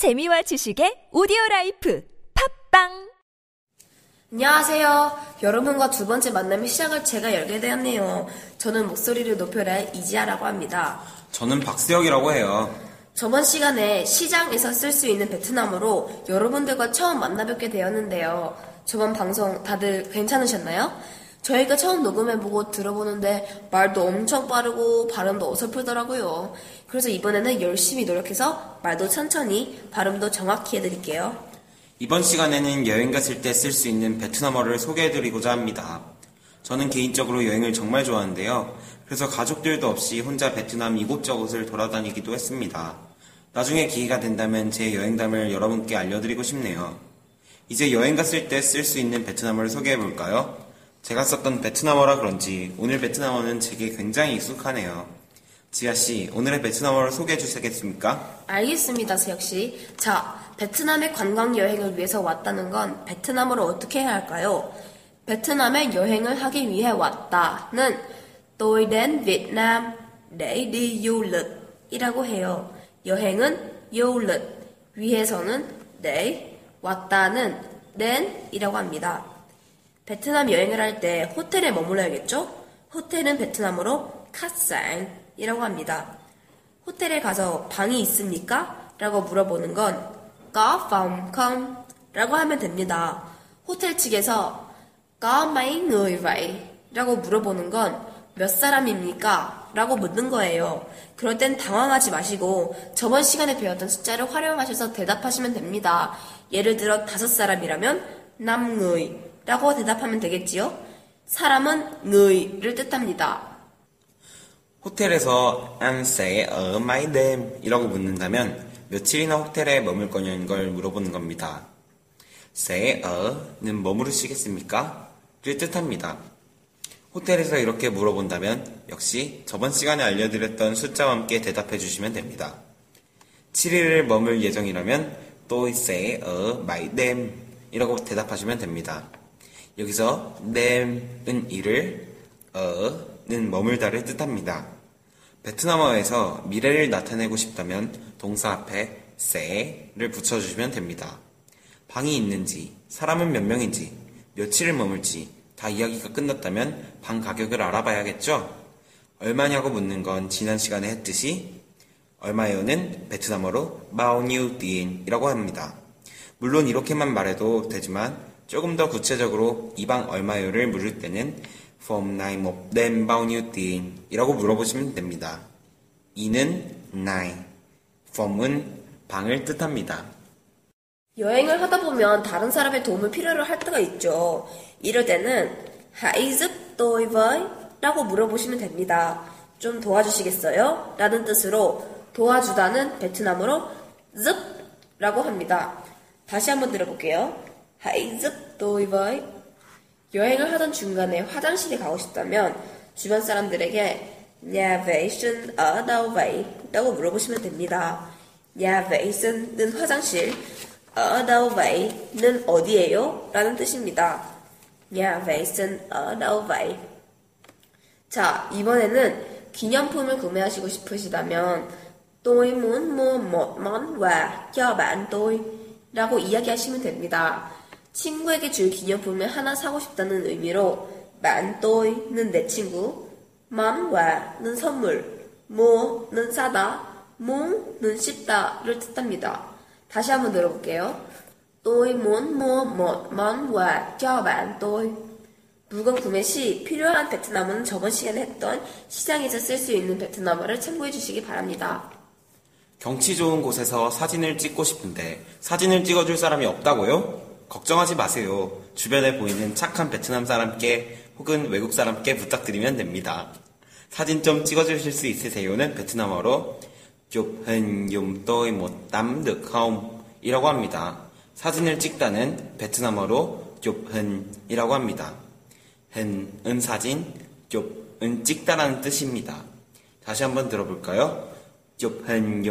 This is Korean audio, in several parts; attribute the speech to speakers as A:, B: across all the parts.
A: 재미와 지식의 오디오 라이프 팟빵
B: 안녕하세요. 여러분과 두 번째 만남의 시작을 제가 열게 되었네요. 저는 목소리를 높여라 이지아라고 합니다.
C: 저는 박수혁이라고 해요.
B: 저번 시간에 시장에서 쓸 수 있는 베트남어로 여러분들과 처음 만나뵙게 되었는데요. 저번 방송 다들 괜찮으셨나요? 저희가 처음 녹음해보고 들어보는데 말도 엄청 빠르고 발음도 어설프더라고요. 그래서 이번에는 열심히 노력해서 말도 천천히 발음도 정확히 해드릴게요.
C: 이번 시간에는 여행 갔을 때 쓸 수 있는 베트남어를 소개해드리고자 합니다. 저는 개인적으로 여행을 정말 좋아하는데요. 그래서 가족들도 없이 혼자 베트남 이곳저곳을 돌아다니기도 했습니다. 나중에 기회가 된다면 제 여행담을 여러분께 알려드리고 싶네요. 이제 여행 갔을 때 쓸 수 있는 베트남어를 소개해볼까요? 제가 썼던 베트남어라 그런지 오늘 베트남어는 제게 굉장히 익숙하네요. 지아씨, 오늘의 베트남어를 소개해 주시겠습니까?
B: 알겠습니다, 세혁씨. 자, 베트남의 관광 여행을 위해서 왔다는 건 베트남어로 어떻게 해야 할까요? 베트남에 여행을 하기 위해 왔다는 tôi đến Việt Nam để đi du lịch 이라고 해요. 여행은 du lịch, 위해서는 để, 왔다는 đến 이라고 합니다. 베트남 여행을 할 때 호텔에 머물러야겠죠? 호텔은 베트남어로 카상 이라고 합니다. 호텔에 가서 방이 있습니까? 라고 물어보는 건 có phòng? 라고 하면 됩니다. 호텔 측에서 có mấy người vậy? 라고 물어보는 건 몇 사람입니까? 라고 묻는 거예요. 그럴 땐 당황하지 마시고 저번 시간에 배웠던 숫자를 활용하셔서 대답하시면 됩니다. 예를 들어 다섯 사람이라면 남người 라고 대답하면 되겠지요? 사람은 người 를 뜻합니다.
C: 호텔에서 ăn sẽ ở mấy đêm 이라고 묻는다면 며칠이나 호텔에 머물 거냐는 걸 물어보는 겁니다. sẽ 어는 머무르시겠습니까? 를 뜻합니다. 호텔에서 이렇게 물어본다면 역시 저번 시간에 알려드렸던 숫자와 함께 대답해 주시면 됩니다. 7일을 머물 예정이라면 tôi sẽ ở 7 đêm 이라고 대답하시면 됩니다. 여기서 đêm,은 이를, 어 는 머물다를 뜻합니다. 베트남어에서 미래를 나타내고 싶다면 동사 앞에 세를 붙여주시면 됩니다. 방이 있는지, 사람은 몇 명인지, 며칠을 머물지 다 이야기가 끝났다면 방 가격을 알아봐야겠죠? 얼마냐고 묻는 건 지난 시간에 했듯이 얼마요는 베트남어로 bao nhiêu tiền 이라고 합니다. 물론 이렇게만 말해도 되지만 조금 더 구체적으로 이 방 얼마요를 물을 때는 Phòng này một đêm bao nhiêu tiền? 이라고 물어보시면 됩니다. 이는 나이, form은 방을 뜻합니다.
B: 여행을 하다 보면 다른 사람의 도움을 필요로 할 때가 있죠. 이럴 때는 tôi với 라고 물어보시면 됩니다. 좀 도와주시겠어요? 라는 뜻으로 도와주다는 베트남어로 giúp 라고 합니다. 다시 한번 들어볼게요. tôi với 여행을 하던 중간에 화장실에 가고 싶다면 주변 사람들에게 sinh ở đâu vậy? 라고 물어보시면 됩니다. sinh 는 화장실, ở đâu vậy? 는 어디예요? 라는 뜻입니다. sinh ở đâu vậy? 자, 이번에는 기념품을 구매하시고 싶으시다면 tôi muốn mua một 라고 이야기하시면 됩니다. 친구에게 줄 기념품을 하나 사고 싶다는 의미로 tôi,는 내 친구, quà는 선물, muo는 사다, muốn,는 씹다를 뜻합니다. 다시 한번 들어볼게요. quà cho bạn tôi. 물건 구매 시 필요한 베트남어는 저번 시간에 했던 시장에서 쓸 수 있는 베트남어를 참고해 주시기 바랍니다.
C: 경치 좋은 곳에서 사진을 찍고 싶은데 사진을 찍어줄 사람이 없다고요? 걱정하지 마세요. 주변에 보이는 착한 베트남 사람께 혹은 외국 사람께 부탁드리면 됩니다. 사진 좀 찍어주실 수 있으세요는 베트남어로 chụp không? 이라고 합니다. 사진을 찍다는 베트남어로 chụp 이라고 합니다. hình 은 사진, chụp은 찍다라는 뜻입니다. 다시 한번 들어볼까요? chụp hình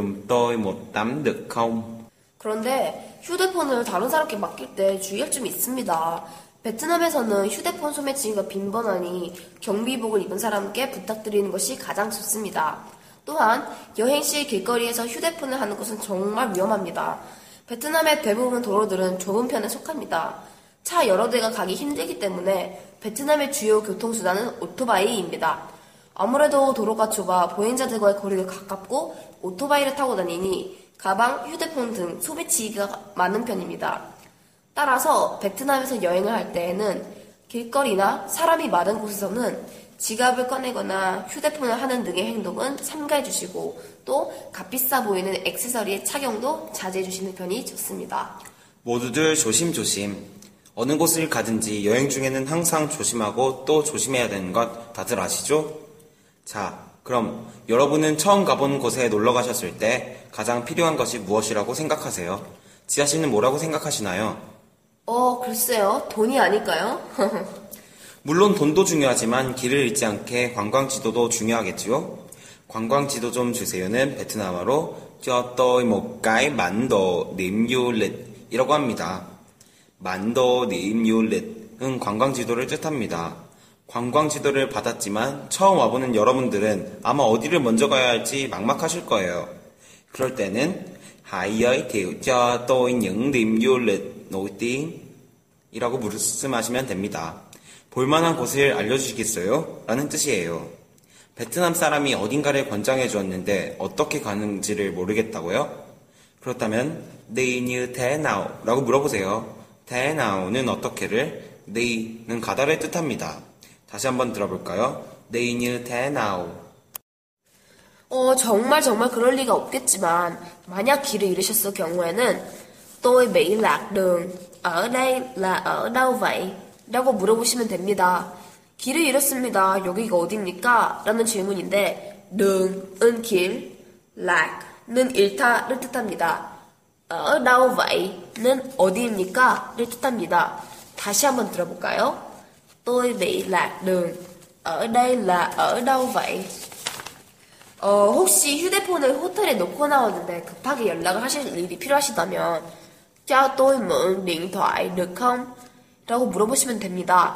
C: không?
B: 그런데 휴대폰을 다른 사람께 맡길 때 주의할 점이 있습니다. 베트남에서는 휴대폰 소매치기가 빈번하니 경비복을 입은 사람께 부탁드리는 것이 가장 좋습니다. 또한 여행 시 길거리에서 휴대폰을 하는 것은 정말 위험합니다. 베트남의 대부분 도로들은 좁은 편에 속합니다. 차 여러 대가 가기 힘들기 때문에 베트남의 주요 교통수단은 오토바이입니다. 아무래도 도로가 좁아 보행자들과의 거리가 가깝고 오토바이를 타고 다니니 가방, 휴대폰 등 소비치기가 많은 편입니다. 따라서 베트남에서 여행을 할 때에는 길거리나 사람이 많은 곳에서는 지갑을 꺼내거나 휴대폰을 하는 등의 행동은 삼가해 주시고 또 값비싸 보이는 액세서리의 착용도 자제해 주시는 편이 좋습니다.
C: 모두들 조심조심. 어느 곳을 가든지 여행 중에는 항상 조심하고 또 조심해야 되는 것 다들 아시죠? 자, 그럼 여러분은 처음 가본 곳에 놀러 가셨을 때 가장 필요한 것이 무엇이라고 생각하세요? 지아 씨는 뭐라고 생각하시나요?
B: 어, 글쎄요. 돈이 아닐까요?
C: 물론 돈도 중요하지만 길을 잃지 않게 관광 지도도 중요하겠지요? 관광 지도 좀 주세요는 베트남어로 cho tôi một cái bản đồ điểm du lịch 이라고 합니다. 만도 điểm du lịch 은 관광 지도를 뜻합니다. 관광 지도를 받았지만 처음 와보는 여러분들은 아마 어디를 먼저 가야 할지 막막하실 거예요. 그럴 때는 hãy giới thiệu cho tôi những điểm du lịch nổi tiếng 이라고 말씀하시면 됩니다. 볼만한 곳을 알려주시겠어요? 라는 뜻이에요. 베트남 사람이 어딘가를 권장해 주었는데 어떻게 가는지를 모르겠다고요? 그렇다면 đi như thế nào? 라고 물어보세요. now는 어떻게를, dy는 가다를 뜻합니다. 다시 한번 들어볼까요? đi như thế nào?
B: 어, 정말 정말 그럴 리가 없겠지만 만약 길을 잃으셨을 경우에는 tôi bị lạc đường. ở đây là ở đâu vậy? 라고 물어보시면 됩니다. 길을 잃었습니다. 여기가 어디입니까? 라는 질문인데 đường 은 길, lạc 는 잃다를 뜻합니다. đâu vậy?는 어디입니까? 를 뜻합니다. 다시 한번 들어볼까요? Tôi bị lạc đường. ở đây là ở đâu vậy? 어, 혹시 휴대폰을 호텔에 놓고 나왔는데 급하게 연락을 하실 일이 필요하시다면 cho tôi mượn điện thoại được không? 라고 물어보시면 됩니다.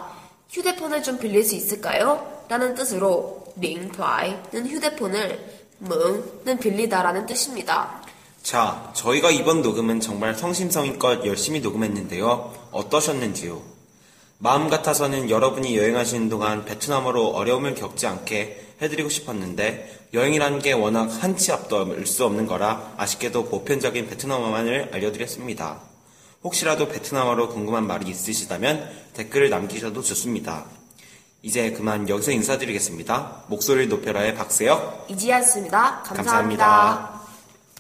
B: 휴대폰을 좀 빌릴 수 있을까요? 라는 뜻으로 điện thoại,는 휴대폰을 mượn은 빌리다라는 뜻입니다.
C: 자, 저희가 이번 녹음은 정말 성심성의껏 열심히 녹음했는데요. 어떠셨는지요? 마음 같아서는 여러분이 여행하시는 동안 베트남어로 어려움을 겪지 않게 해드리고 싶었는데 여행이라는 게 워낙 한치 앞도 알수 없는 거라 아쉽게도 보편적인 베트남어만을 알려드렸습니다. 혹시라도 베트남어로 궁금한 말이 있으시다면 댓글을 남기셔도 좋습니다. 이제 그만 여기서 인사드리겠습니다. 목소리를 높여라의 박세혁
B: 이지아였습니다 감사합니다.
C: 감사합니다.